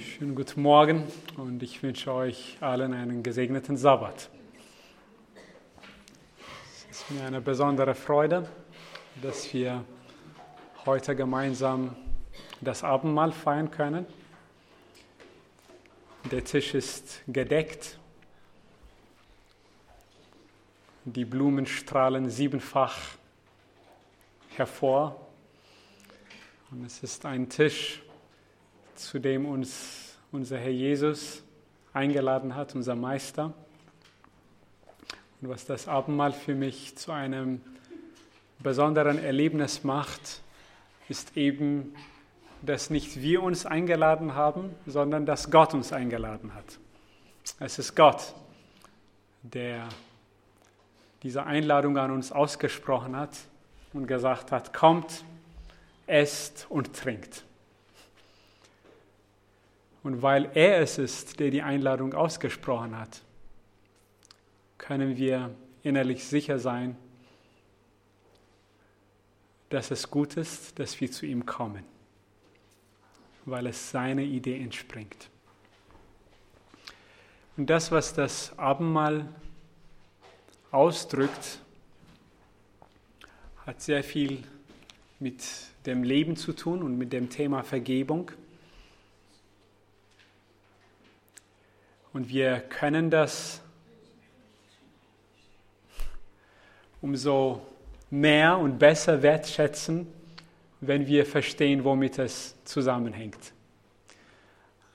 Schönen guten Morgen und ich wünsche euch allen einen gesegneten Sabbat. Es ist mir eine besondere Freude, dass wir heute gemeinsam das Abendmahl feiern können. Der Tisch ist gedeckt. Die Blumen strahlen siebenfach hervor. Und es ist ein Tisch, zu dem uns unser Herr Jesus eingeladen hat, unser Meister. Und was das Abendmahl für mich zu einem besonderen Erlebnis macht, ist eben, dass nicht wir uns eingeladen haben, sondern dass Gott uns eingeladen hat. Es ist Gott, der diese Einladung an uns ausgesprochen hat und gesagt hat, kommt, esst und trinkt. Und weil er es ist, der die Einladung ausgesprochen hat, können wir innerlich sicher sein, dass es gut ist, dass wir zu ihm kommen, weil es seiner Idee entspringt. Und das, was das Abendmahl ausdrückt, hat sehr viel mit dem Leben zu tun und mit dem Thema Vergebung. Und wir können das umso mehr und besser wertschätzen, wenn wir verstehen, womit es zusammenhängt.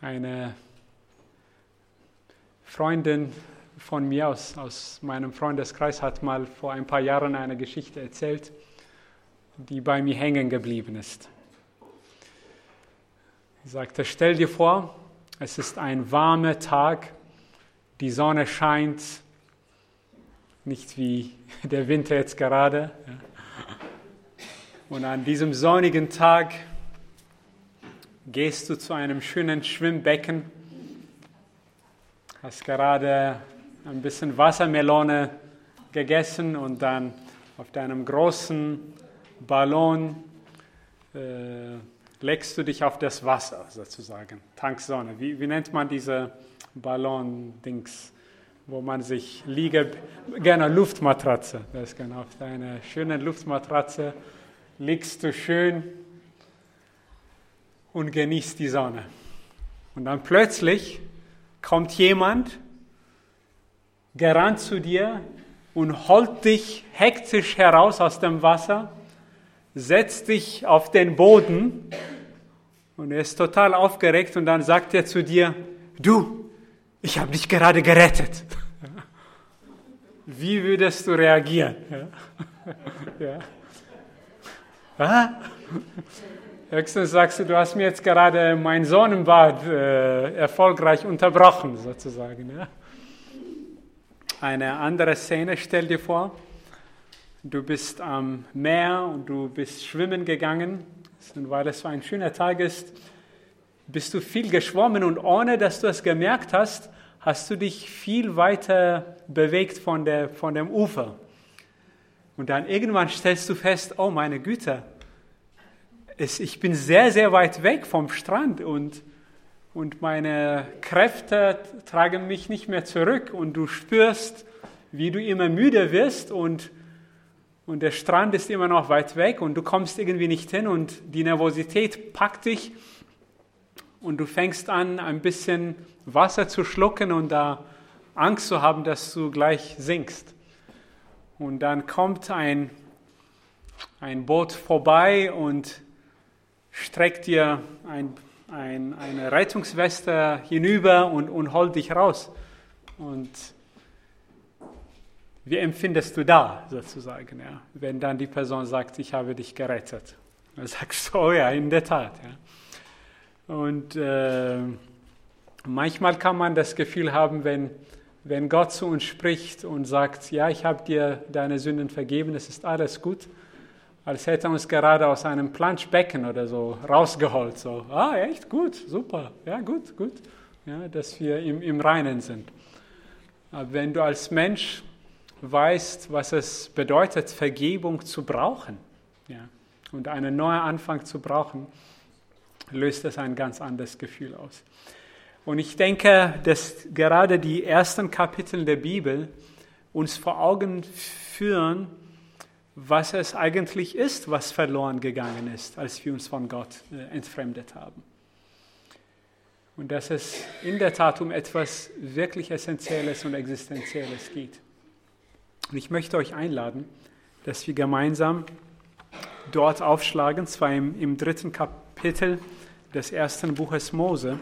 Eine Freundin von mir aus, aus meinem Freundeskreis hat mal vor ein paar Jahren eine Geschichte erzählt, die bei mir hängen geblieben ist. Sie sagte, stell dir vor, es ist ein warmer Tag, die Sonne scheint, nicht wie der Winter jetzt gerade. Und an diesem sonnigen Tag gehst du zu einem schönen Schwimmbecken, hast gerade ein bisschen Wassermelone gegessen und dann auf deinem großen Ballon äh, legst du dich auf das Wasser sozusagen, Tanksonne. Wie, wie nennt man diese Ballon-Dings, wo man sich liege, gerne Luftmatratze, das genau, auf deiner schönen Luftmatratze liegst du schön und genießt die Sonne. Und dann plötzlich kommt jemand, gerannt zu dir und holt dich hektisch heraus aus dem Wasser setzt dich auf den Boden und er ist total aufgeregt und dann sagt er zu dir, du, ich habe dich gerade gerettet. Wie würdest du reagieren? Ja. Ja. Höchstens sagst du, du hast mir jetzt gerade mein Sonnenbad äh, erfolgreich unterbrochen, sozusagen. Ja. Eine andere Szene stell dir vor du bist am Meer und du bist schwimmen gegangen, und weil es so ein schöner Tag ist, bist du viel geschwommen und ohne dass du es gemerkt hast, hast du dich viel weiter bewegt von, der, von dem Ufer. Und dann irgendwann stellst du fest, oh meine Güte, es, ich bin sehr, sehr weit weg vom Strand und, und meine Kräfte tragen mich nicht mehr zurück. Und du spürst, wie du immer müde wirst und und der Strand ist immer noch weit weg und du kommst irgendwie nicht hin und die Nervosität packt dich und du fängst an, ein bisschen Wasser zu schlucken und da Angst zu haben, dass du gleich sinkst. Und dann kommt ein, ein Boot vorbei und streckt dir ein, ein, eine Rettungsweste hinüber und, und holt dich raus. Und wie empfindest du da sozusagen, ja? wenn dann die Person sagt, ich habe dich gerettet? Dann sagst du, oh ja, in der Tat. Ja. Und äh, manchmal kann man das Gefühl haben, wenn, wenn Gott zu uns spricht und sagt, ja, ich habe dir deine Sünden vergeben, es ist alles gut, als hätte er uns gerade aus einem Planschbecken oder so rausgeholt. So, ah, echt gut, super, ja, gut, gut, ja, dass wir im, im Reinen sind. Aber wenn du als Mensch weißt, was es bedeutet, Vergebung zu brauchen ja, und einen neuen Anfang zu brauchen, löst das ein ganz anderes Gefühl aus. Und ich denke, dass gerade die ersten Kapitel der Bibel uns vor Augen führen, was es eigentlich ist, was verloren gegangen ist, als wir uns von Gott äh, entfremdet haben. Und dass es in der Tat um etwas wirklich Essentielles und Existenzielles geht. Und ich möchte euch einladen, dass wir gemeinsam dort aufschlagen, zwar im, im dritten Kapitel des ersten Buches Mose.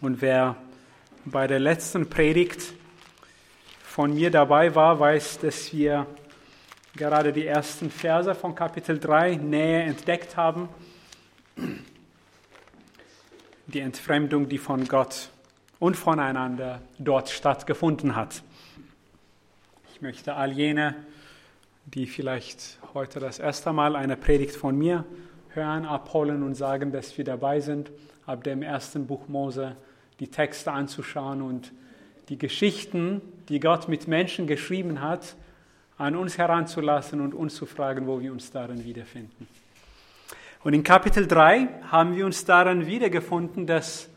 Und wer bei der letzten Predigt von mir dabei war, weiß, dass wir gerade die ersten Verse von Kapitel 3 näher entdeckt haben. Die Entfremdung, die von Gott und voneinander dort stattgefunden hat. Ich möchte all jene, die vielleicht heute das erste Mal eine Predigt von mir hören, abholen und sagen, dass wir dabei sind, ab dem ersten Buch Mose die Texte anzuschauen und die Geschichten, die Gott mit Menschen geschrieben hat, an uns heranzulassen und uns zu fragen, wo wir uns darin wiederfinden. Und in Kapitel 3 haben wir uns darin wiedergefunden, dass,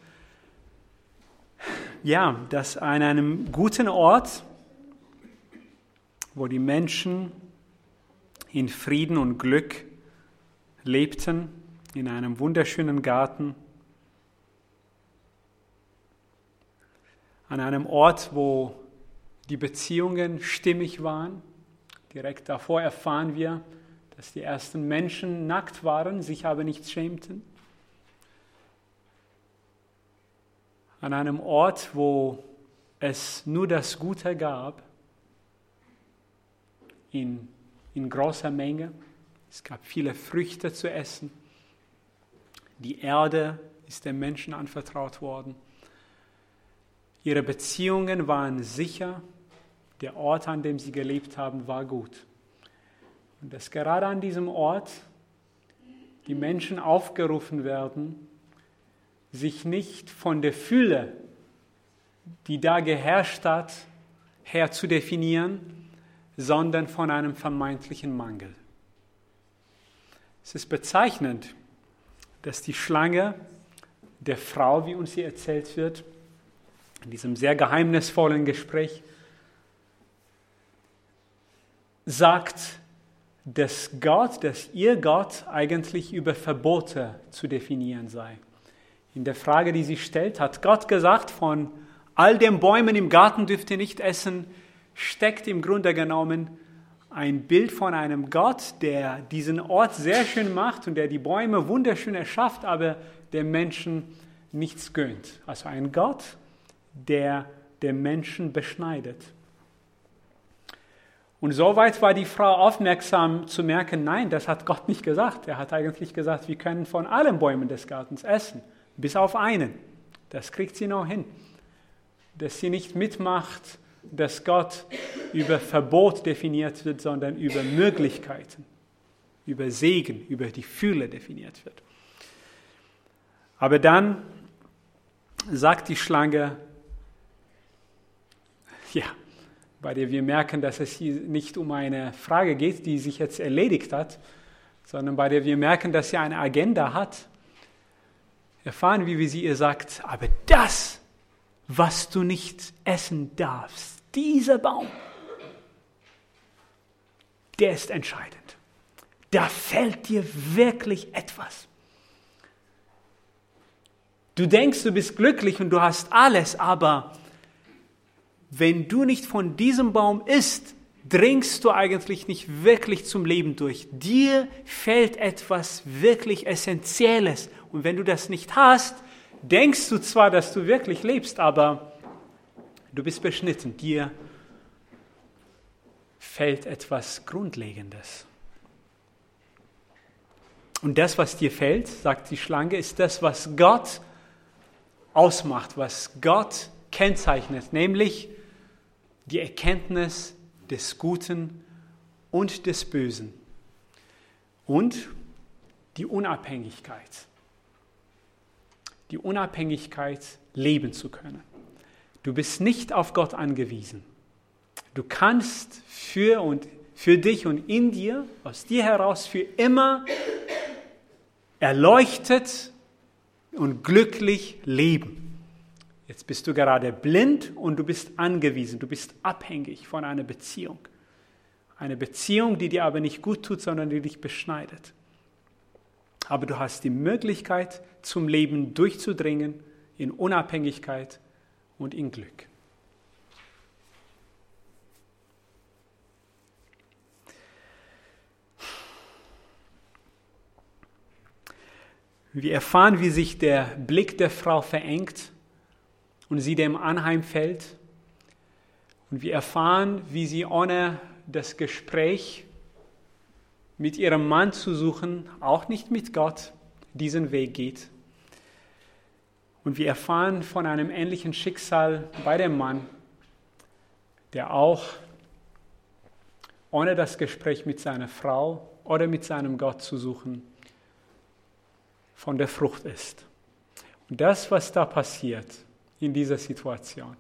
ja, dass an einem guten Ort, wo die Menschen in Frieden und Glück lebten, in einem wunderschönen Garten, an einem Ort, wo die Beziehungen stimmig waren. Direkt davor erfahren wir, dass die ersten Menschen nackt waren, sich aber nicht schämten. An einem Ort, wo es nur das Gute gab, in, in großer Menge. Es gab viele Früchte zu essen. Die Erde ist dem Menschen anvertraut worden. Ihre Beziehungen waren sicher, der Ort, an dem sie gelebt haben, war gut. Und dass gerade an diesem Ort die Menschen aufgerufen werden, sich nicht von der Fülle, die da geherrscht hat, her zu definieren, sondern von einem vermeintlichen Mangel. Es ist bezeichnend, dass die Schlange der Frau, wie uns sie erzählt wird, in diesem sehr geheimnisvollen Gespräch sagt, dass Gott, dass ihr Gott eigentlich über Verbote zu definieren sei. In der Frage, die sie stellt, hat Gott gesagt, von all den Bäumen im Garten dürft ihr nicht essen, steckt im Grunde genommen ein Bild von einem Gott, der diesen Ort sehr schön macht und der die Bäume wunderschön erschafft, aber dem Menschen nichts gönnt. Also ein Gott, der den Menschen beschneidet. Und soweit war die Frau aufmerksam zu merken, nein, das hat Gott nicht gesagt. Er hat eigentlich gesagt, wir können von allen Bäumen des Gartens essen, bis auf einen. Das kriegt sie noch hin. Dass sie nicht mitmacht, dass Gott über Verbot definiert wird, sondern über Möglichkeiten, über Segen, über die Fülle definiert wird. Aber dann sagt die Schlange, ja, bei der wir merken, dass es hier nicht um eine Frage geht, die sich jetzt erledigt hat, sondern bei der wir merken, dass sie eine Agenda hat, erfahren wir, wie sie ihr sagt, aber das, was du nicht essen darfst, dieser Baum, der ist entscheidend. Da fällt dir wirklich etwas. Du denkst, du bist glücklich und du hast alles, aber wenn du nicht von diesem Baum isst, dringst du eigentlich nicht wirklich zum Leben durch. Dir fällt etwas wirklich Essentielles. Und wenn du das nicht hast, denkst du zwar, dass du wirklich lebst, aber du bist beschnitten. Dir fällt etwas Grundlegendes. Und das, was dir fällt, sagt die Schlange, ist das, was Gott ausmacht, was Gott kennzeichnet, nämlich die Erkenntnis des Guten und des Bösen und die Unabhängigkeit. Die Unabhängigkeit, leben zu können. Du bist nicht auf Gott angewiesen. Du kannst für und für dich und in dir, aus dir heraus für immer erleuchtet und glücklich leben. Jetzt bist du gerade blind und du bist angewiesen, du bist abhängig von einer Beziehung. Eine Beziehung, die dir aber nicht gut tut, sondern die dich beschneidet. Aber du hast die Möglichkeit, zum Leben durchzudringen in Unabhängigkeit und in Glück. Wir erfahren, wie sich der Blick der Frau verengt und sie dem anheimfällt. Und wir erfahren, wie sie ohne das Gespräch mit ihrem Mann zu suchen, auch nicht mit Gott, diesen Weg geht. Und wir erfahren von einem ähnlichen Schicksal bei dem Mann, der auch ohne das Gespräch mit seiner Frau oder mit seinem Gott zu suchen, von der Frucht ist. Und das, was da passiert in dieser Situation,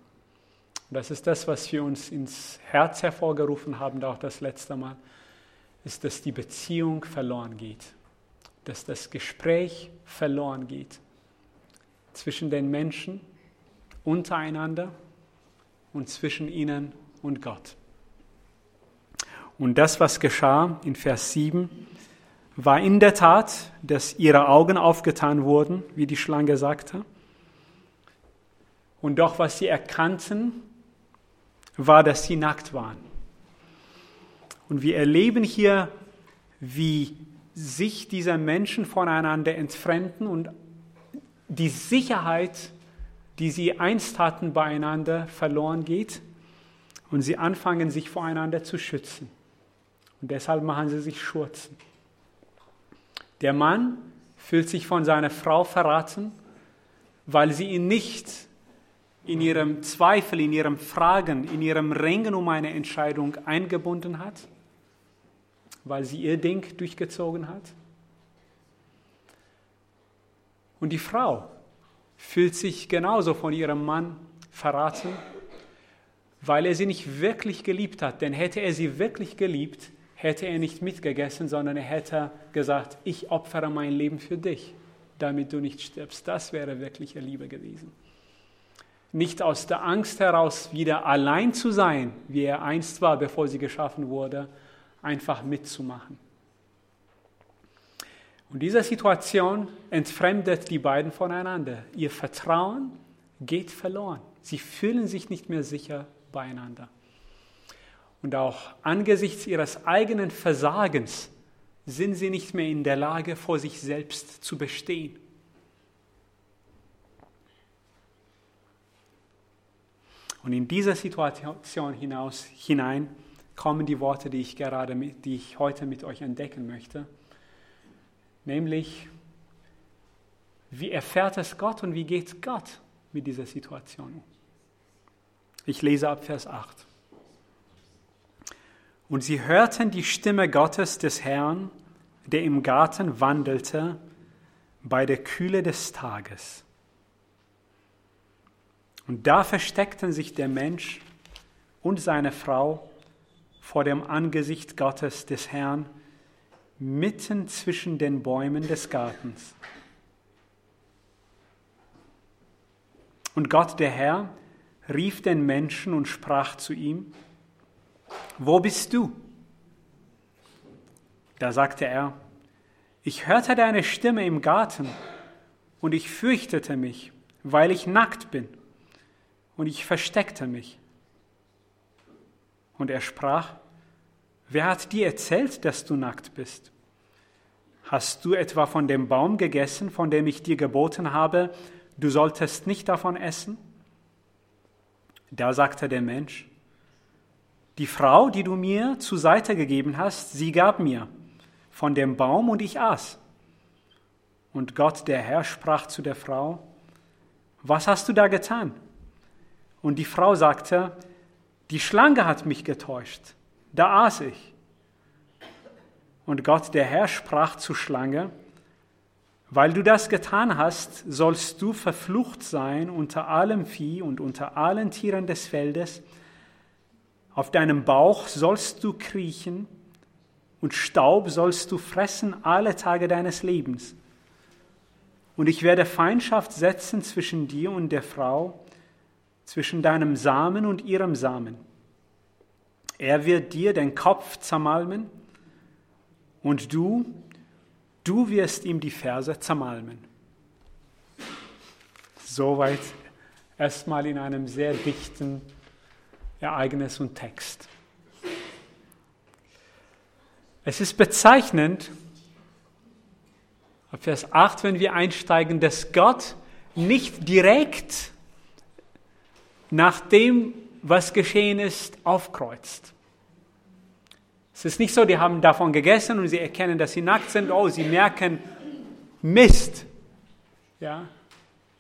das ist das, was wir uns ins Herz hervorgerufen haben, auch das letzte Mal, ist, dass die Beziehung verloren geht, dass das Gespräch verloren geht zwischen den Menschen untereinander und zwischen ihnen und Gott. Und das, was geschah in Vers 7, war in der Tat, dass ihre Augen aufgetan wurden, wie die Schlange sagte. Und doch, was sie erkannten, war, dass sie nackt waren. Und wir erleben hier, wie sich diese Menschen voneinander entfremden und die Sicherheit, die sie einst hatten beieinander, verloren geht und sie anfangen, sich voreinander zu schützen. Und deshalb machen sie sich Schurzen. Der Mann fühlt sich von seiner Frau verraten, weil sie ihn nicht in ihrem Zweifel, in ihrem Fragen, in ihrem Ringen um eine Entscheidung eingebunden hat, weil sie ihr Ding durchgezogen hat. Und die Frau fühlt sich genauso von ihrem Mann verraten, weil er sie nicht wirklich geliebt hat. Denn hätte er sie wirklich geliebt, hätte er nicht mitgegessen, sondern er hätte gesagt, ich opfere mein Leben für dich, damit du nicht stirbst. Das wäre wirkliche Liebe gewesen. Nicht aus der Angst heraus, wieder allein zu sein, wie er einst war, bevor sie geschaffen wurde, einfach mitzumachen. Und diese Situation entfremdet die beiden voneinander. Ihr Vertrauen geht verloren. Sie fühlen sich nicht mehr sicher beieinander. Und auch angesichts ihres eigenen Versagens sind sie nicht mehr in der Lage, vor sich selbst zu bestehen. Und in dieser Situation hinaus, hinein kommen die Worte, die ich gerade, die ich heute mit euch entdecken möchte. Nämlich, wie erfährt es Gott und wie geht Gott mit dieser Situation Ich lese ab Vers 8. Und sie hörten die Stimme Gottes des Herrn, der im Garten wandelte bei der Kühle des Tages. Und da versteckten sich der Mensch und seine Frau vor dem Angesicht Gottes des Herrn mitten zwischen den Bäumen des Gartens. Und Gott der Herr rief den Menschen und sprach zu ihm, wo bist du? Da sagte er, ich hörte deine Stimme im Garten und ich fürchtete mich, weil ich nackt bin und ich versteckte mich. Und er sprach, wer hat dir erzählt, dass du nackt bist? Hast du etwa von dem Baum gegessen, von dem ich dir geboten habe, du solltest nicht davon essen? Da sagte der Mensch, die Frau, die du mir zur Seite gegeben hast, sie gab mir von dem Baum und ich aß. Und Gott, der Herr, sprach zu der Frau, was hast du da getan? Und die Frau sagte, die Schlange hat mich getäuscht, da aß ich. Und Gott, der Herr, sprach zur Schlange, weil du das getan hast, sollst du verflucht sein unter allem Vieh und unter allen Tieren des Feldes, auf deinem Bauch sollst du kriechen und Staub sollst du fressen alle Tage deines Lebens. Und ich werde Feindschaft setzen zwischen dir und der Frau, zwischen deinem Samen und ihrem Samen. Er wird dir den Kopf zermalmen und du, du wirst ihm die Ferse zermalmen. Soweit erstmal in einem sehr dichten Ereignis und Text. Es ist bezeichnend, ab Vers 8, wenn wir einsteigen, dass Gott nicht direkt nach dem, was geschehen ist, aufkreuzt. Es ist nicht so, die haben davon gegessen und sie erkennen, dass sie nackt sind. Oh, sie merken, Mist. Ja,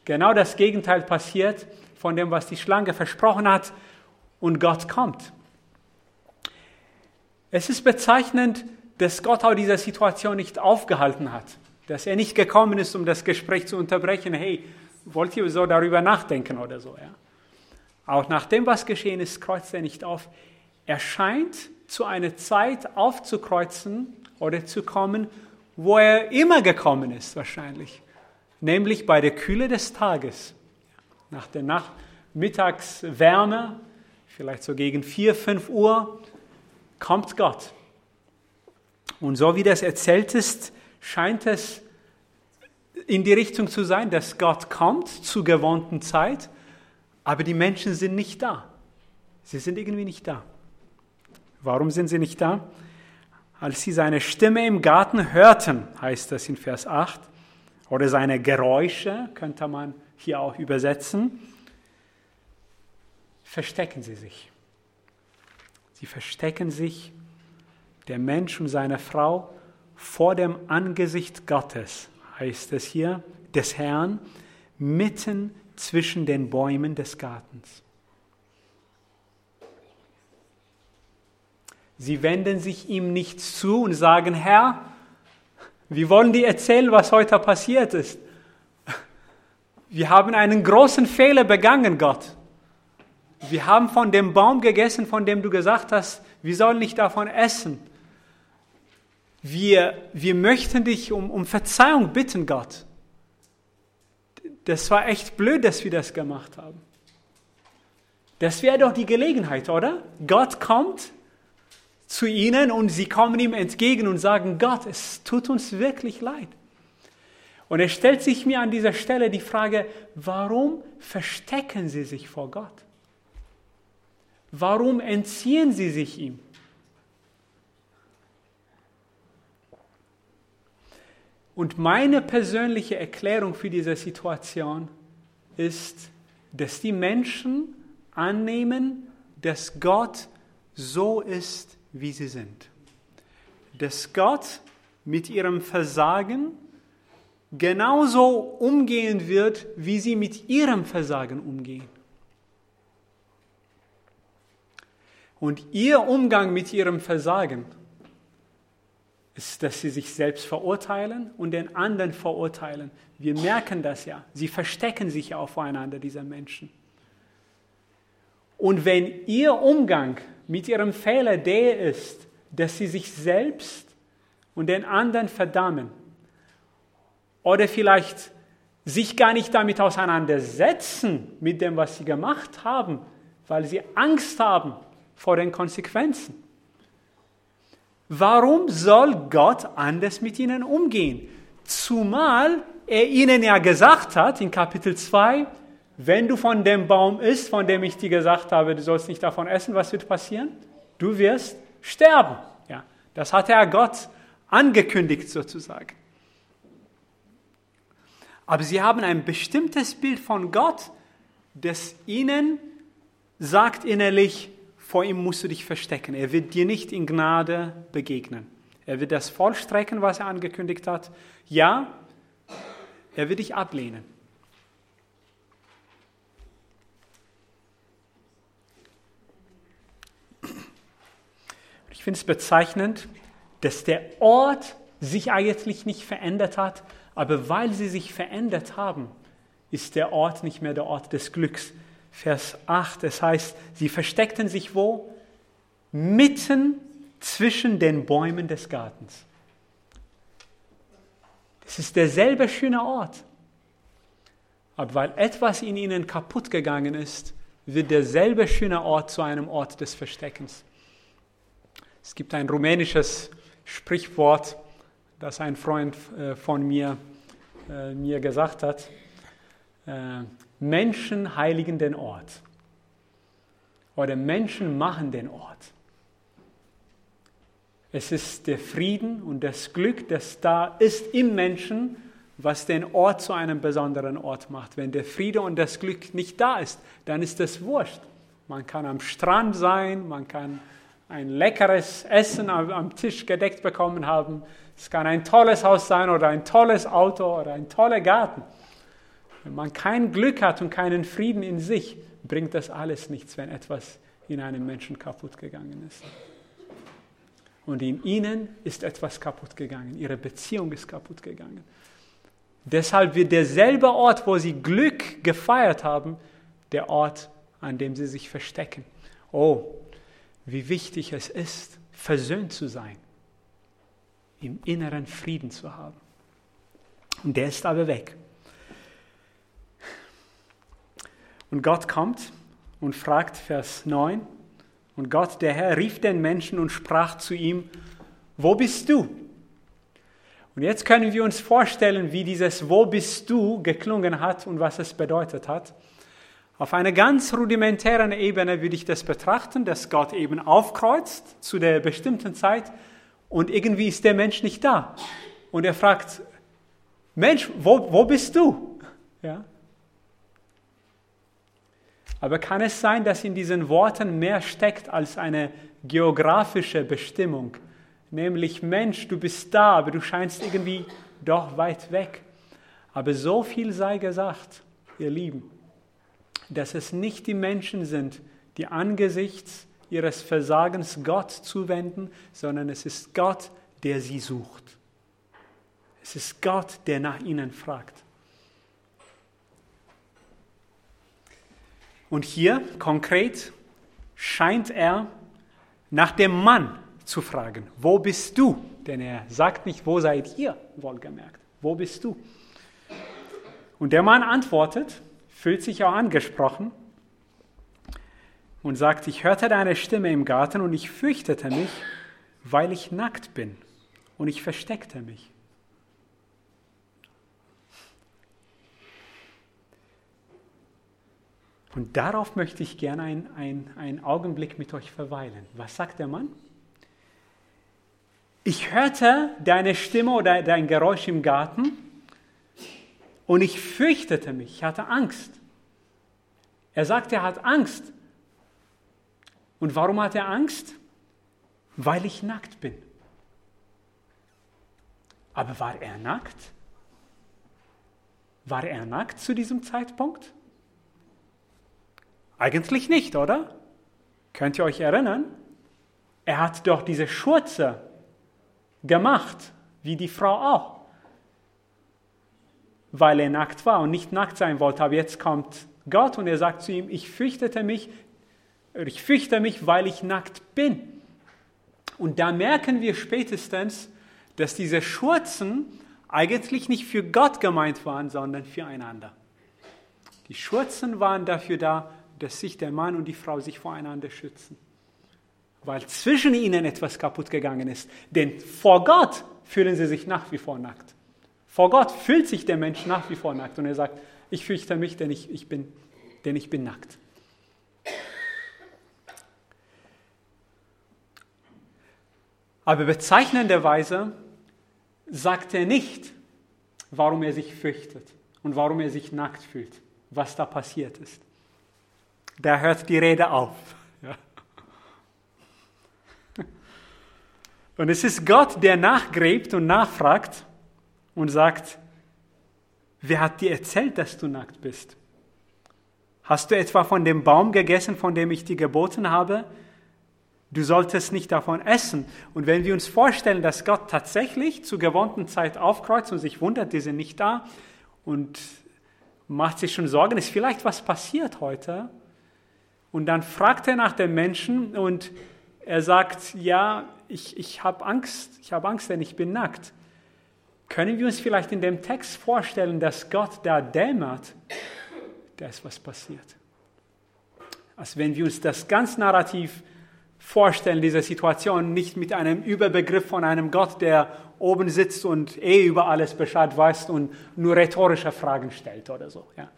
genau das Gegenteil passiert von dem, was die Schlange versprochen hat und Gott kommt. Es ist bezeichnend, dass Gott auch diese Situation nicht aufgehalten hat, dass er nicht gekommen ist, um das Gespräch zu unterbrechen. Hey, wollt ihr so darüber nachdenken oder so? Ja? Auch nach dem, was geschehen ist, kreuzt er nicht auf. Er scheint zu einer Zeit aufzukreuzen oder zu kommen, wo er immer gekommen ist, wahrscheinlich, nämlich bei der Kühle des Tages. Nach der Nachmittagswärme, vielleicht so gegen 4, 5 Uhr, kommt Gott. Und so wie das erzählt ist, scheint es in die Richtung zu sein, dass Gott kommt zur gewohnten Zeit, aber die Menschen sind nicht da. Sie sind irgendwie nicht da. Warum sind sie nicht da? Als sie seine Stimme im Garten hörten, heißt das in Vers 8, oder seine Geräusche, könnte man hier auch übersetzen, verstecken sie sich. Sie verstecken sich, der Mensch und seine Frau, vor dem Angesicht Gottes, heißt es hier, des Herrn, mitten zwischen den Bäumen des Gartens. Sie wenden sich ihm nicht zu und sagen, Herr, wir wollen dir erzählen, was heute passiert ist. Wir haben einen großen Fehler begangen, Gott. Wir haben von dem Baum gegessen, von dem du gesagt hast, wir sollen nicht davon essen. Wir, wir möchten dich um, um Verzeihung bitten, Gott. Das war echt blöd, dass wir das gemacht haben. Das wäre doch die Gelegenheit, oder? Gott kommt zu ihnen und sie kommen ihm entgegen und sagen, Gott, es tut uns wirklich leid. Und es stellt sich mir an dieser Stelle die Frage, warum verstecken sie sich vor Gott? Warum entziehen sie sich ihm? Und meine persönliche Erklärung für diese Situation ist, dass die Menschen annehmen, dass Gott so ist, wie sie sind. Dass Gott mit ihrem Versagen genauso umgehen wird, wie sie mit ihrem Versagen umgehen. Und ihr Umgang mit ihrem Versagen ist, dass sie sich selbst verurteilen und den anderen verurteilen. Wir merken das ja. Sie verstecken sich ja auch voreinander, diese Menschen. Und wenn ihr Umgang mit ihrem Fehler der ist, dass sie sich selbst und den anderen verdammen oder vielleicht sich gar nicht damit auseinandersetzen mit dem, was sie gemacht haben, weil sie Angst haben, vor den Konsequenzen. Warum soll Gott anders mit ihnen umgehen? Zumal er ihnen ja gesagt hat in Kapitel 2, wenn du von dem Baum isst, von dem ich dir gesagt habe, du sollst nicht davon essen, was wird passieren? Du wirst sterben. Ja, das hat er Gott angekündigt sozusagen. Aber sie haben ein bestimmtes Bild von Gott, das ihnen sagt innerlich, vor ihm musst du dich verstecken. Er wird dir nicht in Gnade begegnen. Er wird das vollstrecken, was er angekündigt hat. Ja, er wird dich ablehnen. Ich finde es bezeichnend, dass der Ort sich eigentlich nicht verändert hat, aber weil sie sich verändert haben, ist der Ort nicht mehr der Ort des Glücks, Vers 8. Es heißt, sie versteckten sich wo? Mitten zwischen den Bäumen des Gartens. Das ist derselbe schöne Ort. Aber weil etwas in ihnen kaputt gegangen ist, wird derselbe schöne Ort zu einem Ort des Versteckens. Es gibt ein rumänisches Sprichwort, das ein Freund äh, von mir äh, mir gesagt hat. Äh, Menschen heiligen den Ort oder Menschen machen den Ort. Es ist der Frieden und das Glück, das da ist im Menschen, was den Ort zu einem besonderen Ort macht. Wenn der Friede und das Glück nicht da ist, dann ist das wurscht. Man kann am Strand sein, man kann ein leckeres Essen am Tisch gedeckt bekommen haben. Es kann ein tolles Haus sein oder ein tolles Auto oder ein toller Garten. Wenn man kein Glück hat und keinen Frieden in sich, bringt das alles nichts, wenn etwas in einem Menschen kaputt gegangen ist. Und in ihnen ist etwas kaputt gegangen. Ihre Beziehung ist kaputt gegangen. Deshalb wird derselbe Ort, wo sie Glück gefeiert haben, der Ort, an dem sie sich verstecken. Oh, wie wichtig es ist, versöhnt zu sein, im inneren Frieden zu haben. Und der ist aber weg. Und Gott kommt und fragt, Vers 9, und Gott, der Herr, rief den Menschen und sprach zu ihm, wo bist du? Und jetzt können wir uns vorstellen, wie dieses Wo bist du geklungen hat und was es bedeutet hat. Auf einer ganz rudimentären Ebene würde ich das betrachten, dass Gott eben aufkreuzt zu der bestimmten Zeit und irgendwie ist der Mensch nicht da. Und er fragt, Mensch, wo, wo bist du? Ja. Aber kann es sein, dass in diesen Worten mehr steckt als eine geografische Bestimmung? Nämlich, Mensch, du bist da, aber du scheinst irgendwie doch weit weg. Aber so viel sei gesagt, ihr Lieben, dass es nicht die Menschen sind, die angesichts ihres Versagens Gott zuwenden, sondern es ist Gott, der sie sucht. Es ist Gott, der nach ihnen fragt. Und hier konkret scheint er nach dem Mann zu fragen, wo bist du? Denn er sagt nicht, wo seid ihr, wohlgemerkt, wo bist du? Und der Mann antwortet, fühlt sich auch angesprochen und sagt, ich hörte deine Stimme im Garten und ich fürchtete mich, weil ich nackt bin und ich versteckte mich. Und darauf möchte ich gerne einen Augenblick mit euch verweilen. Was sagt der Mann? Ich hörte deine Stimme oder dein Geräusch im Garten und ich fürchtete mich, ich hatte Angst. Er sagt, er hat Angst. Und warum hat er Angst? Weil ich nackt bin. Aber war er nackt? War er nackt zu diesem Zeitpunkt? Eigentlich nicht, oder? Könnt ihr euch erinnern? Er hat doch diese Schurze gemacht, wie die Frau auch, weil er nackt war und nicht nackt sein wollte. Aber jetzt kommt Gott und er sagt zu ihm, ich fürchtete mich, ich fürchte mich, weil ich nackt bin. Und da merken wir spätestens, dass diese Schurzen eigentlich nicht für Gott gemeint waren, sondern füreinander. Die Schurzen waren dafür da, dass sich der Mann und die Frau sich voreinander schützen. Weil zwischen ihnen etwas kaputt gegangen ist. Denn vor Gott fühlen sie sich nach wie vor nackt. Vor Gott fühlt sich der Mensch nach wie vor nackt und er sagt, ich fürchte mich, denn ich, ich, bin, denn ich bin nackt. Aber bezeichnenderweise sagt er nicht, warum er sich fürchtet und warum er sich nackt fühlt, was da passiert ist. Da hört die Rede auf. Ja. Und es ist Gott, der nachgräbt und nachfragt und sagt, wer hat dir erzählt, dass du nackt bist? Hast du etwa von dem Baum gegessen, von dem ich dir geboten habe? Du solltest nicht davon essen. Und wenn wir uns vorstellen, dass Gott tatsächlich zur gewohnten Zeit aufkreuzt und sich wundert, die sind nicht da und macht sich schon Sorgen, ist vielleicht was passiert heute? Und dann fragt er nach dem Menschen und er sagt, ja, ich, ich habe Angst, ich habe Angst, denn ich bin nackt. Können wir uns vielleicht in dem Text vorstellen, dass Gott da dämmert, da ist was passiert. Als wenn wir uns das ganz narrativ vorstellen, diese Situation, nicht mit einem Überbegriff von einem Gott, der oben sitzt und eh über alles Bescheid weiß und nur rhetorische Fragen stellt oder so. Ja.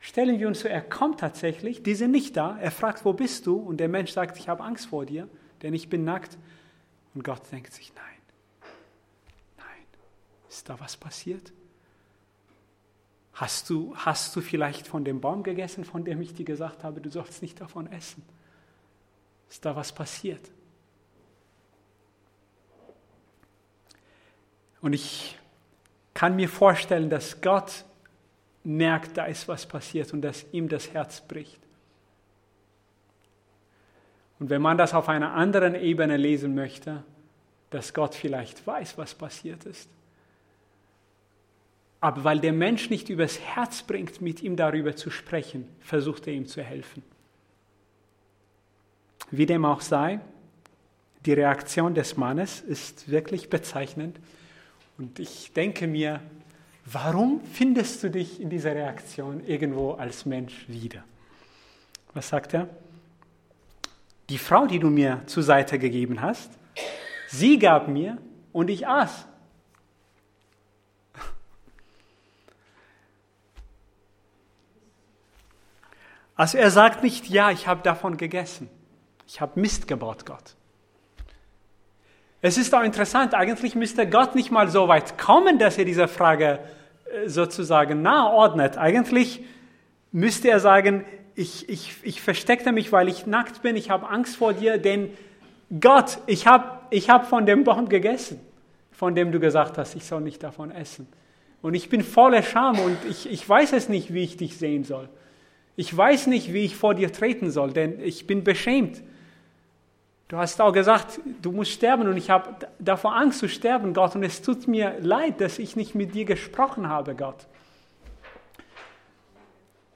Stellen wir uns so, er kommt tatsächlich, die sind nicht da, er fragt, wo bist du? Und der Mensch sagt, ich habe Angst vor dir, denn ich bin nackt. Und Gott denkt sich, nein, nein, ist da was passiert? Hast du, hast du vielleicht von dem Baum gegessen, von dem ich dir gesagt habe, du sollst nicht davon essen? Ist da was passiert? Und ich kann mir vorstellen, dass Gott merkt, da ist was passiert und dass ihm das Herz bricht. Und wenn man das auf einer anderen Ebene lesen möchte, dass Gott vielleicht weiß, was passiert ist. Aber weil der Mensch nicht übers Herz bringt, mit ihm darüber zu sprechen, versucht er ihm zu helfen. Wie dem auch sei, die Reaktion des Mannes ist wirklich bezeichnend. Und ich denke mir, warum findest du dich in dieser Reaktion irgendwo als Mensch wieder? Was sagt er? Die Frau, die du mir zur Seite gegeben hast, sie gab mir und ich aß. Also er sagt nicht, ja, ich habe davon gegessen. Ich habe Mist gebaut, Gott. Es ist auch interessant, eigentlich müsste Gott nicht mal so weit kommen, dass er diese Frage äh, sozusagen naheordnet. Eigentlich müsste er sagen, ich, ich, ich versteckte mich, weil ich nackt bin, ich habe Angst vor dir, denn Gott, ich habe ich hab von dem Baum gegessen, von dem du gesagt hast, ich soll nicht davon essen. Und ich bin voller Scham und ich, ich weiß es nicht, wie ich dich sehen soll. Ich weiß nicht, wie ich vor dir treten soll, denn ich bin beschämt. Du hast auch gesagt, du musst sterben und ich habe davor Angst zu sterben, Gott. Und es tut mir leid, dass ich nicht mit dir gesprochen habe, Gott.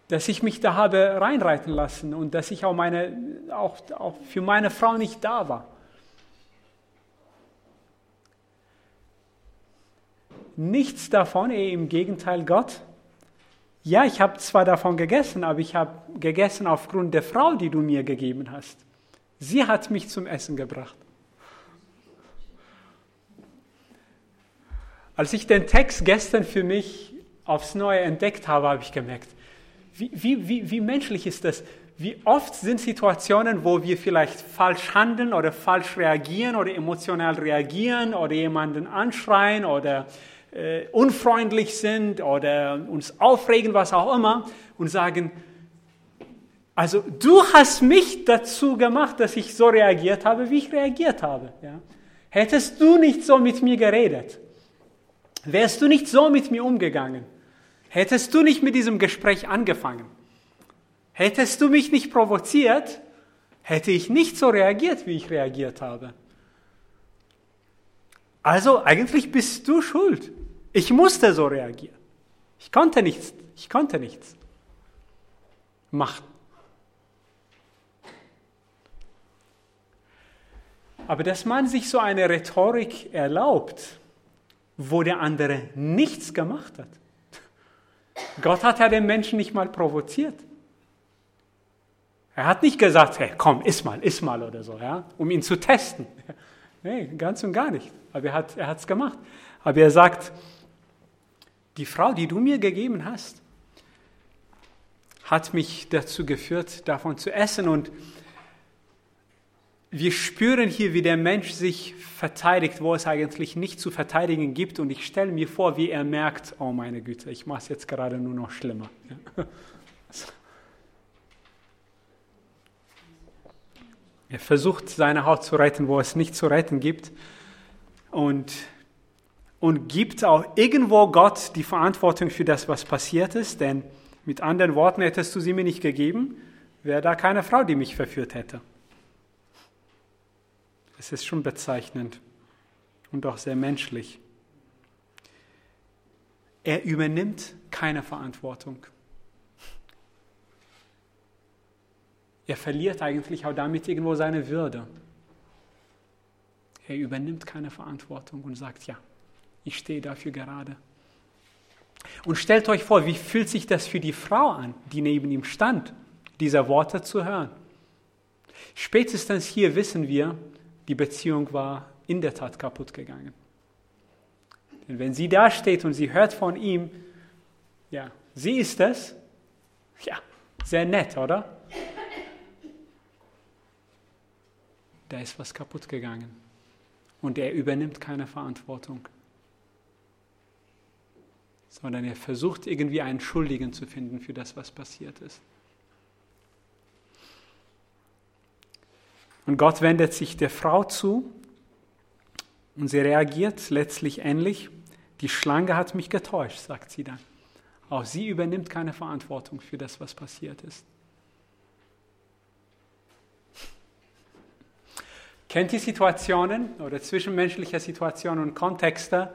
Dass ich mich da habe reinreiten lassen und dass ich auch, meine, auch, auch für meine Frau nicht da war. Nichts davon, eh im Gegenteil, Gott. Ja, ich habe zwar davon gegessen, aber ich habe gegessen aufgrund der Frau, die du mir gegeben hast. Sie hat mich zum Essen gebracht. Als ich den Text gestern für mich aufs Neue entdeckt habe, habe ich gemerkt, wie, wie, wie, wie menschlich ist das? Wie oft sind Situationen, wo wir vielleicht falsch handeln oder falsch reagieren oder emotional reagieren oder jemanden anschreien oder äh, unfreundlich sind oder uns aufregen, was auch immer, und sagen, also du hast mich dazu gemacht, dass ich so reagiert habe, wie ich reagiert habe. Ja? Hättest du nicht so mit mir geredet, wärst du nicht so mit mir umgegangen, hättest du nicht mit diesem Gespräch angefangen, hättest du mich nicht provoziert, hätte ich nicht so reagiert, wie ich reagiert habe. Also eigentlich bist du schuld. Ich musste so reagieren. Ich konnte nichts, ich konnte nichts machen. Aber dass man sich so eine Rhetorik erlaubt, wo der andere nichts gemacht hat. Gott hat ja den Menschen nicht mal provoziert. Er hat nicht gesagt, hey, komm, iss mal, iss mal oder so, ja, um ihn zu testen. Nee, ganz und gar nicht. Aber er hat es er gemacht. Aber er sagt, die Frau, die du mir gegeben hast, hat mich dazu geführt, davon zu essen. Und wir spüren hier, wie der Mensch sich verteidigt, wo es eigentlich nicht zu verteidigen gibt. Und ich stelle mir vor, wie er merkt, oh meine Güte, ich mache es jetzt gerade nur noch schlimmer. Er versucht, seine Haut zu retten, wo es nicht zu retten gibt. Und, und gibt auch irgendwo Gott die Verantwortung für das, was passiert ist. Denn mit anderen Worten, hättest du sie mir nicht gegeben, wäre da keine Frau, die mich verführt hätte. Es ist schon bezeichnend und auch sehr menschlich. Er übernimmt keine Verantwortung. Er verliert eigentlich auch damit irgendwo seine Würde. Er übernimmt keine Verantwortung und sagt, ja, Ich stehe dafür gerade. Und stellt euch vor, wie fühlt sich das für die Frau an, die neben ihm stand, diese Worte zu hören. Spätestens hier wissen wir, die Beziehung war in der Tat kaputt gegangen. Denn wenn sie da steht und sie hört von ihm, ja, sie ist es, ja, sehr nett, oder? Da ist was kaputt gegangen. Und er übernimmt keine Verantwortung sondern er versucht irgendwie einen Schuldigen zu finden für das, was passiert ist. Und Gott wendet sich der Frau zu und sie reagiert letztlich ähnlich. Die Schlange hat mich getäuscht, sagt sie dann. Auch sie übernimmt keine Verantwortung für das, was passiert ist. Kennt ihr Situationen oder zwischenmenschliche Situationen und Kontexte,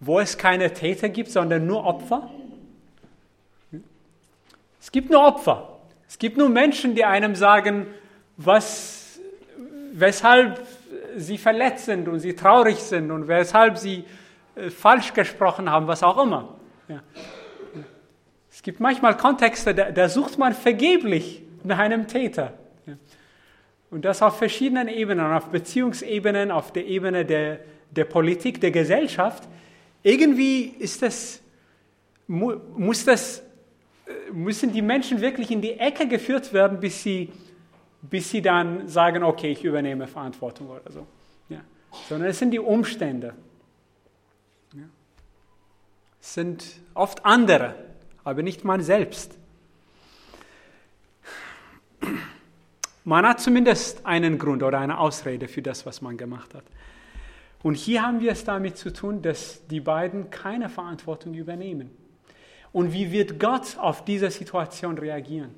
wo es keine Täter gibt, sondern nur Opfer? Es gibt nur Opfer. Es gibt nur Menschen, die einem sagen, was, weshalb sie verletzt sind und sie traurig sind und weshalb sie äh, falsch gesprochen haben, was auch immer. Ja. Es gibt manchmal Kontexte, da, da, sucht man vergeblich nach einem Täter. Und das auf verschiedenen Ebenen, auf Beziehungsebenen, auf der Ebene der, der Politik, der Gesellschaft irgendwie ist das, muss das, äh, müssen die Menschen wirklich in die Ecke geführt werden, bis sie, bis sie dann sagen, okay, ich übernehme Verantwortung oder so. Ja. Sondern es sind die Umstände. Ja. Es sind oft andere, aber nicht man selbst. Man hat zumindest einen Grund oder eine Ausrede für das, was man gemacht hat. Und hier haben wir es damit zu tun, dass die beiden keine Verantwortung übernehmen. Und wie wird Gott auf diese Situation reagieren?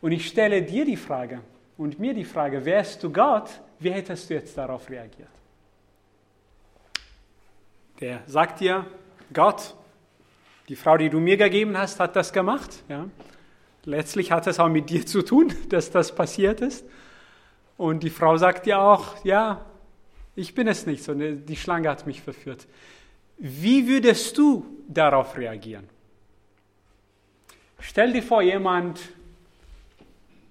Und ich stelle dir die Frage und mir die Frage, wärst du Gott, wie hättest du jetzt darauf reagiert? Der sagt dir, Gott, die Frau, die du mir gegeben hast, hat das gemacht. Ja? Letztlich hat es auch mit dir zu tun, dass das passiert ist. Und die Frau sagt dir auch, ja, ich bin es nicht, sondern die Schlange hat mich verführt. Wie würdest du darauf reagieren? Stell dir vor, jemand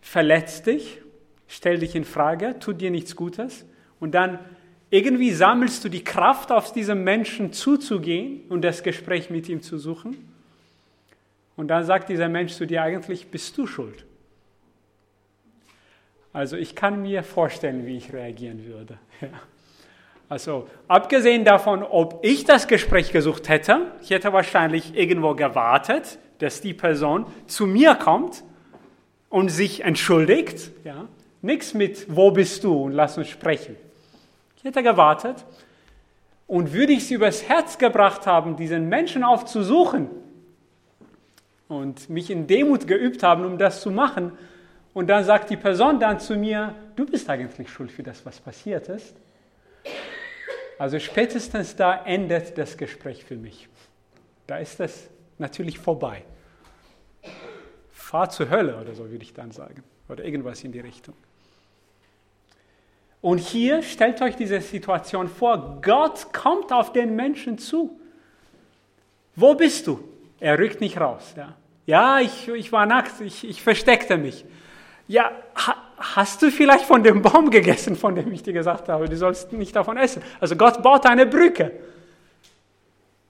verletzt dich, stellt dich in Frage, tut dir nichts Gutes und dann irgendwie sammelst du die Kraft, auf diesen Menschen zuzugehen und das Gespräch mit ihm zu suchen. Und dann sagt dieser Mensch zu dir eigentlich, bist du schuld. Also ich kann mir vorstellen, wie ich reagieren würde. Ja. Also abgesehen davon, ob ich das Gespräch gesucht hätte, ich hätte wahrscheinlich irgendwo gewartet, dass die Person zu mir kommt und sich entschuldigt. Ja? Nichts mit, wo bist du und lass uns sprechen. Ich hätte gewartet und würde ich sie übers Herz gebracht haben, diesen Menschen aufzusuchen und mich in Demut geübt haben, um das zu machen. Und dann sagt die Person dann zu mir, du bist eigentlich schuld für das, was passiert ist also spätestens da endet das Gespräch für mich. Da ist das natürlich vorbei. Fahr zur Hölle oder so würde ich dann sagen. Oder irgendwas in die Richtung. Und hier stellt euch diese Situation vor. Gott kommt auf den Menschen zu. Wo bist du? Er rückt nicht raus. Ja, ja ich, ich war nackt, ich, ich versteckte mich. Ja, hast du vielleicht von dem Baum gegessen, von dem ich dir gesagt habe, du sollst nicht davon essen? Also Gott baut eine Brücke.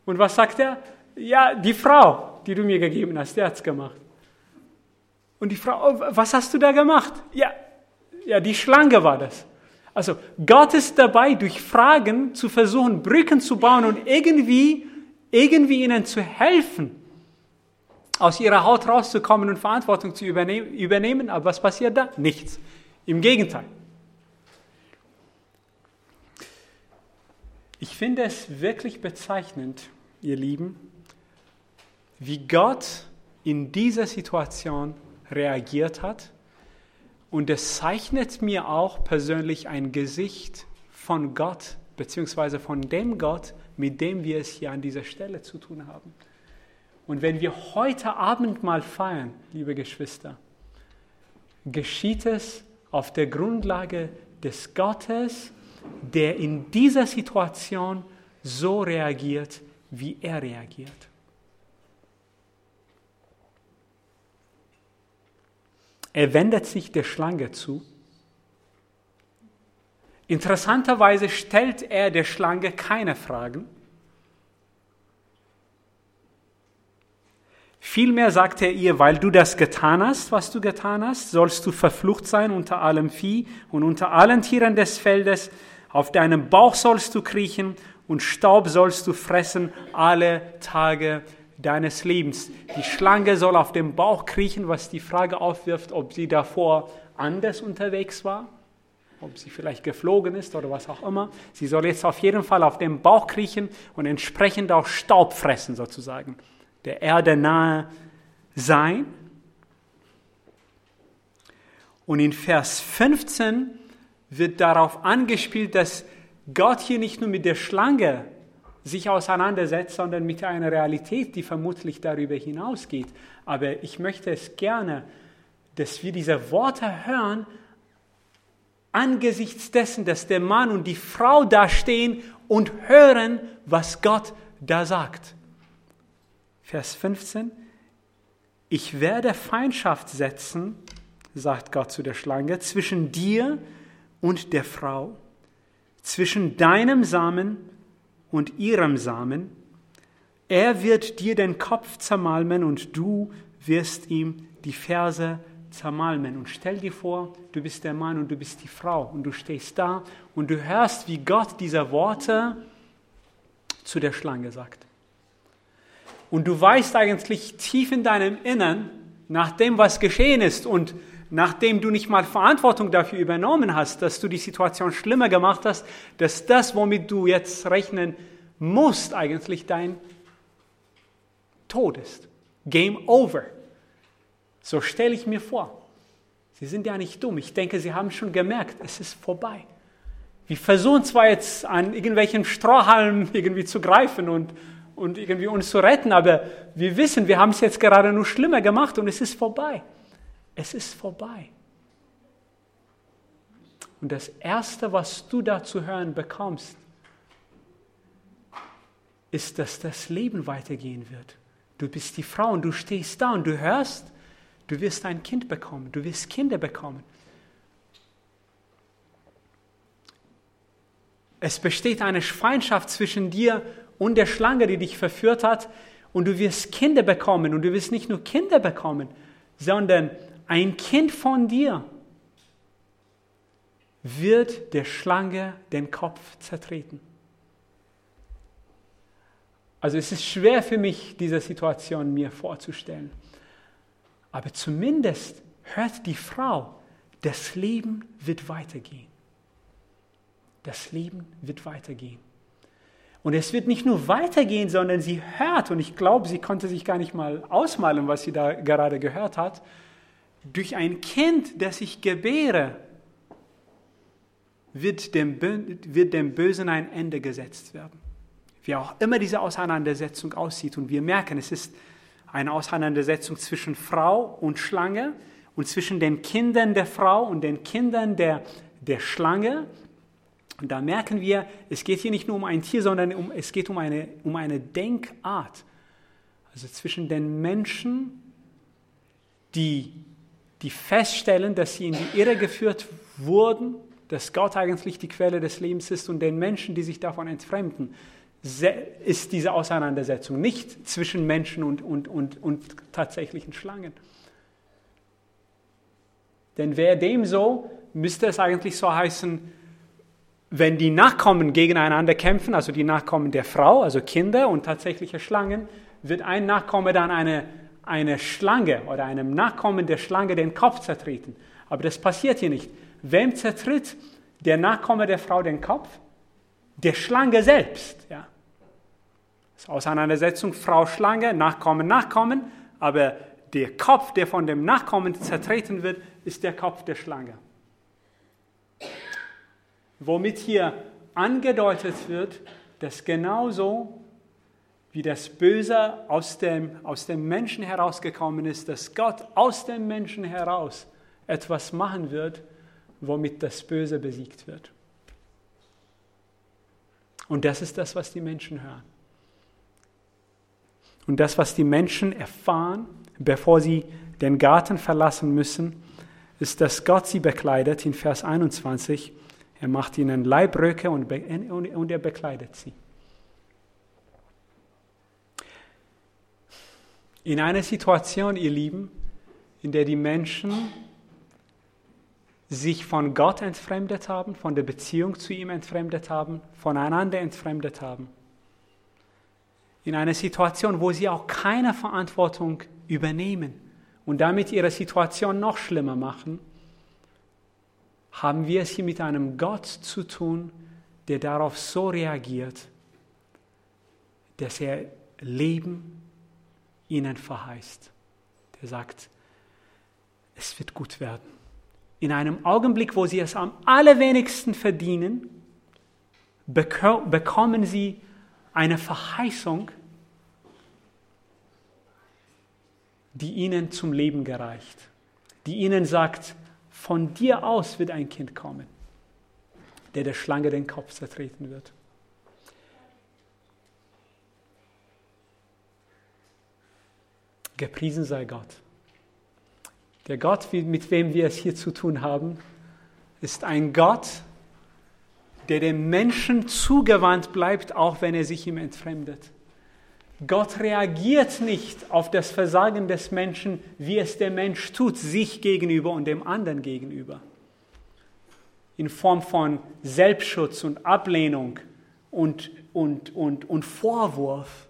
Und was sagt er? Ja, die Frau, die du mir gegeben hast, die hat es gemacht. Und die Frau, oh, was hast du da gemacht? Ja, ja, die Schlange war das. Also Gott ist dabei, durch Fragen zu versuchen, Brücken zu bauen und irgendwie, irgendwie ihnen zu helfen aus ihrer Haut rauszukommen und Verantwortung zu übernehmen. Aber was passiert da? Nichts. Im Gegenteil. Ich finde es wirklich bezeichnend, ihr Lieben, wie Gott in dieser Situation reagiert hat. Und es zeichnet mir auch persönlich ein Gesicht von Gott, beziehungsweise von dem Gott, mit dem wir es hier an dieser Stelle zu tun haben. Und wenn wir heute Abend mal feiern, liebe Geschwister, geschieht es auf der Grundlage des Gottes, der in dieser Situation so reagiert, wie er reagiert. Er wendet sich der Schlange zu. Interessanterweise stellt er der Schlange keine Fragen. Vielmehr sagt er ihr, weil du das getan hast, was du getan hast, sollst du verflucht sein unter allem Vieh und unter allen Tieren des Feldes. Auf deinem Bauch sollst du kriechen und Staub sollst du fressen alle Tage deines Lebens. Die Schlange soll auf dem Bauch kriechen, was die Frage aufwirft, ob sie davor anders unterwegs war, ob sie vielleicht geflogen ist oder was auch immer. Sie soll jetzt auf jeden Fall auf dem Bauch kriechen und entsprechend auch Staub fressen sozusagen, der Erde nahe sein. Und in Vers 15 wird darauf angespielt, dass Gott hier nicht nur mit der Schlange sich auseinandersetzt, sondern mit einer Realität, die vermutlich darüber hinausgeht. Aber ich möchte es gerne, dass wir diese Worte hören, angesichts dessen, dass der Mann und die Frau da stehen und hören, was Gott da sagt. Vers 15. Ich werde Feindschaft setzen, sagt Gott zu der Schlange, zwischen dir und der Frau, zwischen deinem Samen und ihrem Samen. Er wird dir den Kopf zermalmen und du wirst ihm die Ferse zermalmen. Und stell dir vor, du bist der Mann und du bist die Frau und du stehst da und du hörst, wie Gott diese Worte zu der Schlange sagt. Und du weißt eigentlich tief in deinem Innern, nach dem, was geschehen ist und nachdem du nicht mal Verantwortung dafür übernommen hast, dass du die Situation schlimmer gemacht hast, dass das, womit du jetzt rechnen musst, eigentlich dein Tod ist. Game over. So stelle ich mir vor. Sie sind ja nicht dumm. Ich denke, sie haben schon gemerkt, es ist vorbei. Wir versuchen zwar jetzt an irgendwelchen Strohhalmen irgendwie zu greifen und, und irgendwie uns zu retten, aber wir wissen, wir haben es jetzt gerade nur schlimmer gemacht und es ist vorbei. Es ist vorbei. Und das Erste, was du da zu hören bekommst, ist, dass das Leben weitergehen wird. Du bist die Frau und du stehst da und du hörst, du wirst ein Kind bekommen, du wirst Kinder bekommen. Es besteht eine Feindschaft zwischen dir und der Schlange, die dich verführt hat, und du wirst Kinder bekommen. Und du wirst nicht nur Kinder bekommen, sondern ein Kind von dir wird der Schlange den Kopf zertreten. Also es ist schwer für mich, diese Situation mir vorzustellen. Aber zumindest hört die Frau, das Leben wird weitergehen. Das Leben wird weitergehen. Und es wird nicht nur weitergehen, sondern sie hört, und ich glaube, sie konnte sich gar nicht mal ausmalen, was sie da gerade gehört hat, durch ein Kind, das ich gebäre, wird dem, wird dem Bösen ein Ende gesetzt werden. Wie auch immer diese Auseinandersetzung aussieht. Und wir merken, es ist eine Auseinandersetzung zwischen Frau und Schlange und zwischen den Kindern der Frau und den Kindern der, der Schlange. Und da merken wir, es geht hier nicht nur um ein Tier, sondern um, es geht um eine, um eine Denkart. Also zwischen den Menschen, die die feststellen, dass sie in die Irre geführt wurden, dass Gott eigentlich die Quelle des Lebens ist und den Menschen, die sich davon entfremden, ist diese Auseinandersetzung nicht zwischen Menschen und, und, und, und tatsächlichen Schlangen. Denn wäre dem so, müsste es eigentlich so heißen, wenn die Nachkommen gegeneinander kämpfen, also die Nachkommen der Frau, also Kinder und tatsächliche Schlangen, wird ein Nachkomme dann eine eine Schlange oder einem Nachkommen der Schlange den Kopf zertreten. Aber das passiert hier nicht. Wem zertritt der Nachkomme der Frau den Kopf? Der Schlange selbst. Ja. Das ist Auseinandersetzung Frau-Schlange, Nachkommen, Nachkommen. Aber der Kopf, der von dem Nachkommen zertreten wird, ist der Kopf der Schlange. Womit hier angedeutet wird, dass genauso wie das Böse aus dem, aus dem Menschen herausgekommen ist, dass Gott aus dem Menschen heraus etwas machen wird, womit das Böse besiegt wird. Und das ist das, was die Menschen hören. Und das, was die Menschen erfahren, bevor sie den Garten verlassen müssen, ist, dass Gott sie bekleidet in Vers 21. Er macht ihnen Leibröcke und, und er bekleidet sie. In einer Situation, ihr Lieben, in der die Menschen sich von Gott entfremdet haben, von der Beziehung zu ihm entfremdet haben, voneinander entfremdet haben. In einer Situation, wo sie auch keine Verantwortung übernehmen und damit ihre Situation noch schlimmer machen, haben wir es hier mit einem Gott zu tun, der darauf so reagiert, dass er Leben ihnen verheißt. Der sagt, es wird gut werden in einem Augenblick, wo sie es am allerwenigsten verdienen, bekommen sie eine Verheißung, die ihnen zum Leben gereicht, die ihnen sagt, von dir aus wird ein Kind kommen, der der Schlange den Kopf zertreten wird. Gepriesen sei Gott. Der Gott, mit wem wir es hier zu tun haben, ist ein Gott, der dem Menschen zugewandt bleibt, auch wenn er sich ihm entfremdet. Gott reagiert nicht auf das Versagen des Menschen, wie es der Mensch tut, sich gegenüber und dem anderen gegenüber. In Form von Selbstschutz und Ablehnung und, und, und, und Vorwurf.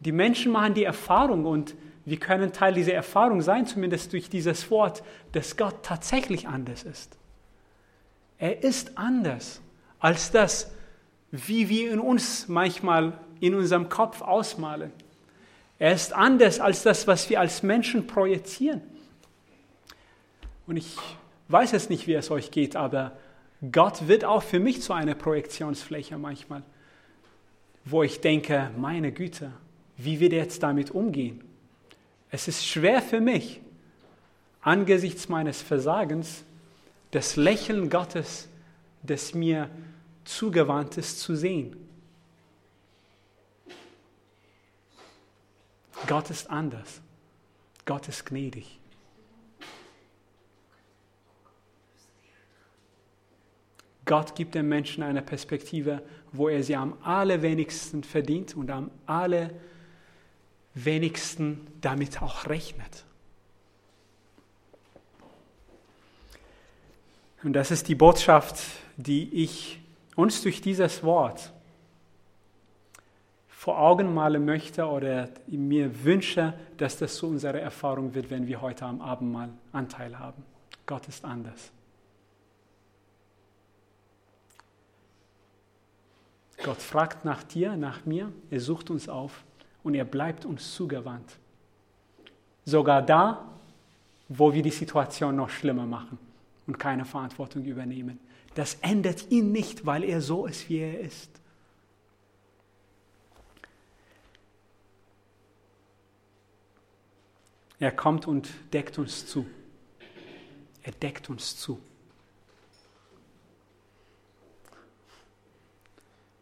Die Menschen machen die Erfahrung und wir können Teil dieser Erfahrung sein, zumindest durch dieses Wort, dass Gott tatsächlich anders ist. Er ist anders als das, wie wir in uns manchmal in unserem Kopf ausmalen. Er ist anders als das, was wir als Menschen projizieren. Und ich weiß es nicht, wie es euch geht, aber Gott wird auch für mich zu einer Projektionsfläche manchmal, wo ich denke, meine Güte, wie wird er jetzt damit umgehen? Es ist schwer für mich, angesichts meines Versagens, das Lächeln Gottes, das mir zugewandt ist, zu sehen. Gott ist anders. Gott ist gnädig. Gott gibt dem Menschen eine Perspektive, wo er sie am allerwenigsten verdient und am allerwenigsten wenigsten damit auch rechnet. Und das ist die Botschaft, die ich uns durch dieses Wort vor Augen malen möchte oder mir wünsche, dass das zu unserer Erfahrung wird, wenn wir heute am Abendmahl Anteil haben. Gott ist anders. Gott fragt nach dir, nach mir, er sucht uns auf und er bleibt uns zugewandt. Sogar da, wo wir die Situation noch schlimmer machen und keine Verantwortung übernehmen. Das ändert ihn nicht, weil er so ist, wie er ist. Er kommt und deckt uns zu. Er deckt uns zu.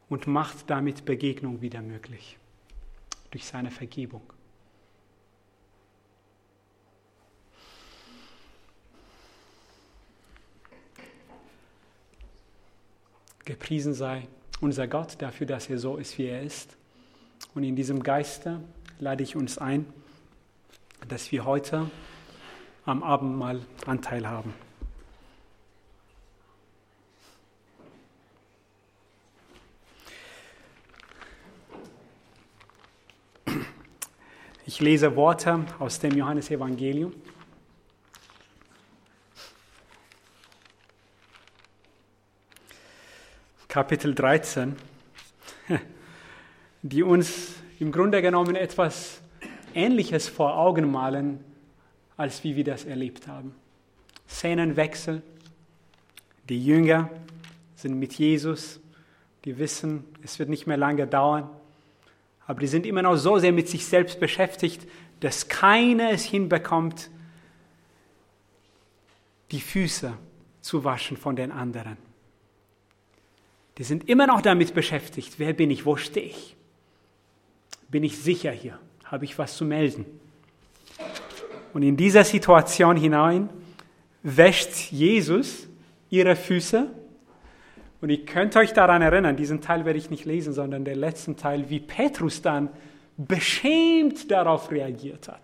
Und macht damit Begegnung wieder möglich durch seine Vergebung. Gepriesen sei unser Gott dafür, dass er so ist, wie er ist. Und in diesem Geiste lade ich uns ein, dass wir heute am Abendmahl Anteil haben. Ich lese Worte aus dem Johannesevangelium. Kapitel 13, die uns im Grunde genommen etwas Ähnliches vor Augen malen, als wie wir das erlebt haben. Szenenwechsel. Die Jünger sind mit Jesus, die wissen, es wird nicht mehr lange dauern aber die sind immer noch so sehr mit sich selbst beschäftigt, dass keiner es hinbekommt, die Füße zu waschen von den anderen. Die sind immer noch damit beschäftigt, wer bin ich, wo stehe ich? Bin ich sicher hier? Habe ich was zu melden? Und in dieser Situation hinein wäscht Jesus ihre Füße. Und ihr könnt euch daran erinnern, diesen Teil werde ich nicht lesen, sondern den letzten Teil, wie Petrus dann beschämt darauf reagiert hat,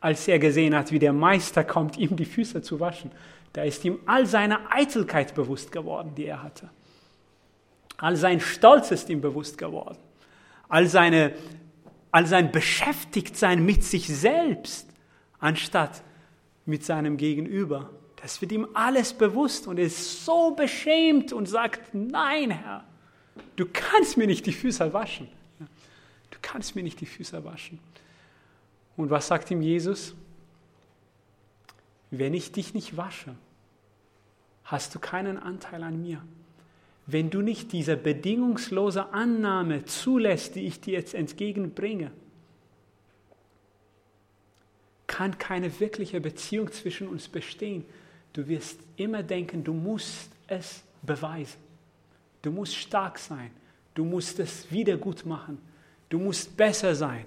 als er gesehen hat, wie der Meister kommt, ihm die Füße zu waschen. Da ist ihm all seine Eitelkeit bewusst geworden, die er hatte. All sein Stolz ist ihm bewusst geworden. All, seine, all sein Beschäftigtsein mit sich selbst, anstatt mit seinem Gegenüber. Das wird ihm alles bewusst und er ist so beschämt und sagt, nein, Herr, du kannst mir nicht die Füße waschen. Du kannst mir nicht die Füße waschen. Und was sagt ihm Jesus? Wenn ich dich nicht wasche, hast du keinen Anteil an mir wenn du nicht diese bedingungslose Annahme zulässt, die ich dir jetzt entgegenbringe, kann keine wirkliche Beziehung zwischen uns bestehen. Du wirst immer denken, du musst es beweisen. Du musst stark sein. Du musst es wieder gut machen. Du musst besser sein.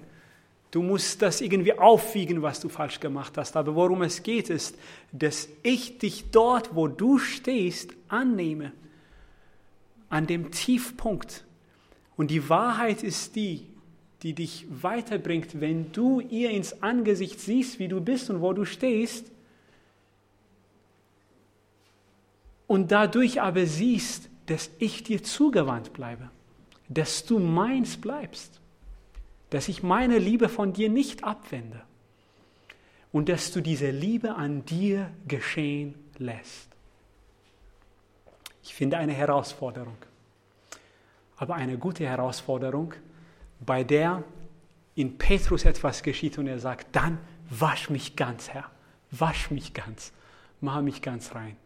Du musst das irgendwie aufwiegen, was du falsch gemacht hast. Aber worum es geht, ist, dass ich dich dort, wo du stehst, annehme an dem Tiefpunkt. Und die Wahrheit ist die, die dich weiterbringt, wenn du ihr ins Angesicht siehst, wie du bist und wo du stehst, und dadurch aber siehst, dass ich dir zugewandt bleibe, dass du meins bleibst, dass ich meine Liebe von dir nicht abwende und dass du diese Liebe an dir geschehen lässt. Ich finde eine Herausforderung, aber eine gute Herausforderung, bei der in Petrus etwas geschieht und er sagt, dann wasch mich ganz, Herr, wasch mich ganz, mach mich ganz rein.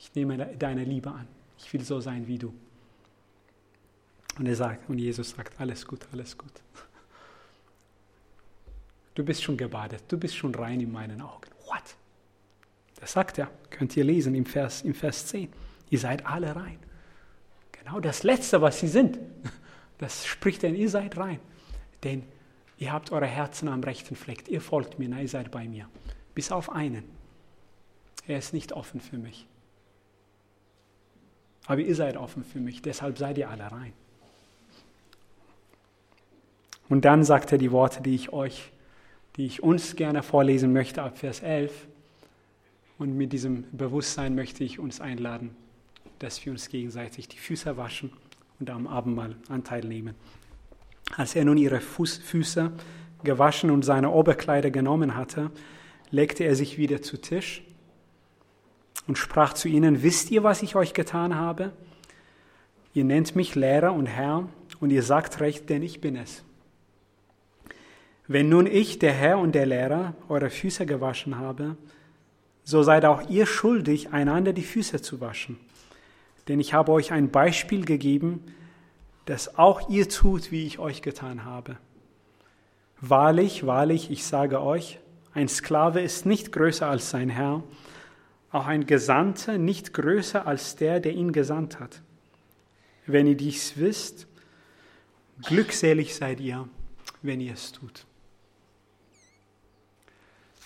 Ich nehme deine Liebe an, ich will so sein wie du. Und er sagt, und Jesus sagt, alles gut, alles gut. Du bist schon gebadet, du bist schon rein in meinen Augen. What? Das sagt er, könnt ihr lesen im Vers, im Vers 10. Ihr seid alle rein. Genau das Letzte, was sie sind, das spricht denn, ihr seid rein. Denn ihr habt eure Herzen am rechten Fleck. Ihr folgt mir, na, ihr seid bei mir. Bis auf einen. Er ist nicht offen für mich. Aber ihr seid offen für mich, deshalb seid ihr alle rein. Und dann sagt er die Worte, die ich euch, die ich uns gerne vorlesen möchte ab Vers 11. Und mit diesem Bewusstsein möchte ich uns einladen, dass wir uns gegenseitig die Füße waschen und am Abendmahl Anteil nehmen. Als er nun ihre Fuß, Füße gewaschen und seine Oberkleider genommen hatte, legte er sich wieder zu Tisch und sprach zu ihnen, wisst ihr, was ich euch getan habe? Ihr nennt mich Lehrer und Herr und ihr sagt recht, denn ich bin es. Wenn nun ich, der Herr und der Lehrer, eure Füße gewaschen habe, so seid auch ihr schuldig, einander die Füße zu waschen denn ich habe euch ein Beispiel gegeben, dass auch ihr tut, wie ich euch getan habe. Wahrlich, wahrlich, ich sage euch, ein Sklave ist nicht größer als sein Herr, auch ein Gesandter nicht größer als der, der ihn gesandt hat. Wenn ihr dies wisst, glückselig seid ihr, wenn ihr es tut.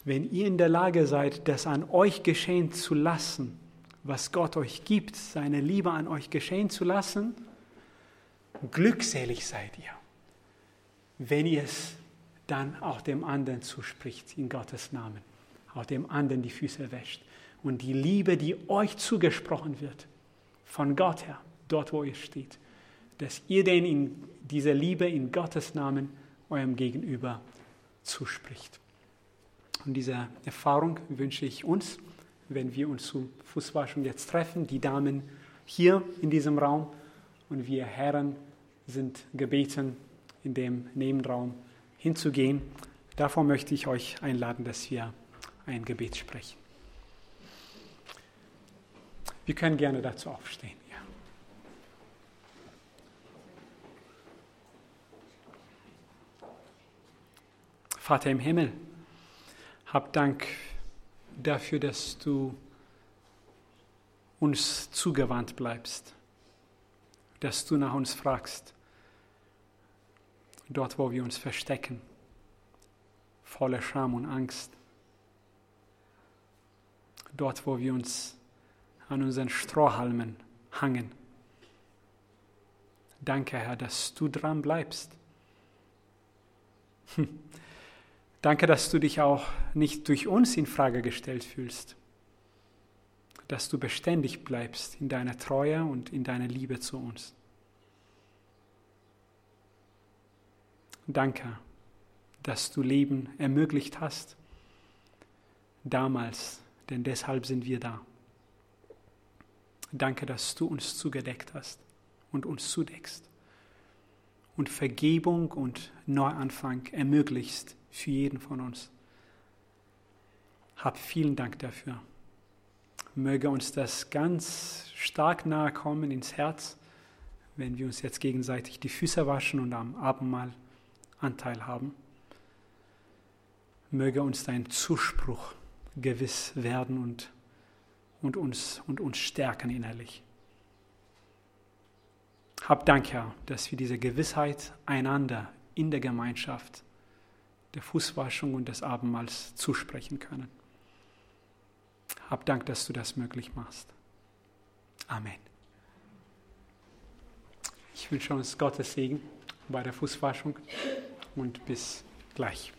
Wenn ihr in der Lage seid, das an euch geschehen zu lassen, was Gott euch gibt, seine Liebe an euch geschehen zu lassen, glückselig seid ihr, wenn ihr es dann auch dem anderen zuspricht in Gottes Namen, auch dem anderen die Füße wäscht. Und die Liebe, die euch zugesprochen wird, von Gott her, dort wo ihr steht, dass ihr denn in dieser Liebe in Gottes Namen eurem Gegenüber zuspricht. Und diese Erfahrung wünsche ich uns wenn wir uns zu Fußwaschung jetzt treffen, die Damen hier in diesem Raum und wir Herren sind gebeten, in dem Nebenraum hinzugehen. Davor möchte ich euch einladen, dass wir ein Gebet sprechen. Wir können gerne dazu aufstehen. Ja. Vater im Himmel, hab Dank dafür, dass du uns zugewandt bleibst, dass du nach uns fragst. Dort, wo wir uns verstecken, voller Scham und Angst. Dort, wo wir uns an unseren Strohhalmen hangen. Danke, Herr, dass du dran bleibst. Danke, dass du dich auch nicht durch uns in Frage gestellt fühlst, dass du beständig bleibst in deiner Treue und in deiner Liebe zu uns. Danke, dass du Leben ermöglicht hast, damals, denn deshalb sind wir da. Danke, dass du uns zugedeckt hast und uns zudeckst und Vergebung und Neuanfang ermöglichst für jeden von uns. Hab vielen Dank dafür. Möge uns das ganz stark nahe kommen ins Herz, wenn wir uns jetzt gegenseitig die Füße waschen und am Abendmahl Anteil haben. Möge uns dein Zuspruch gewiss werden und, und, uns, und uns stärken innerlich. Hab Dank, Herr, dass wir diese Gewissheit einander in der Gemeinschaft der Fußwaschung und des Abendmahls zusprechen können. Hab Dank, dass du das möglich machst. Amen. Ich wünsche uns Gottes Segen bei der Fußwaschung und bis gleich.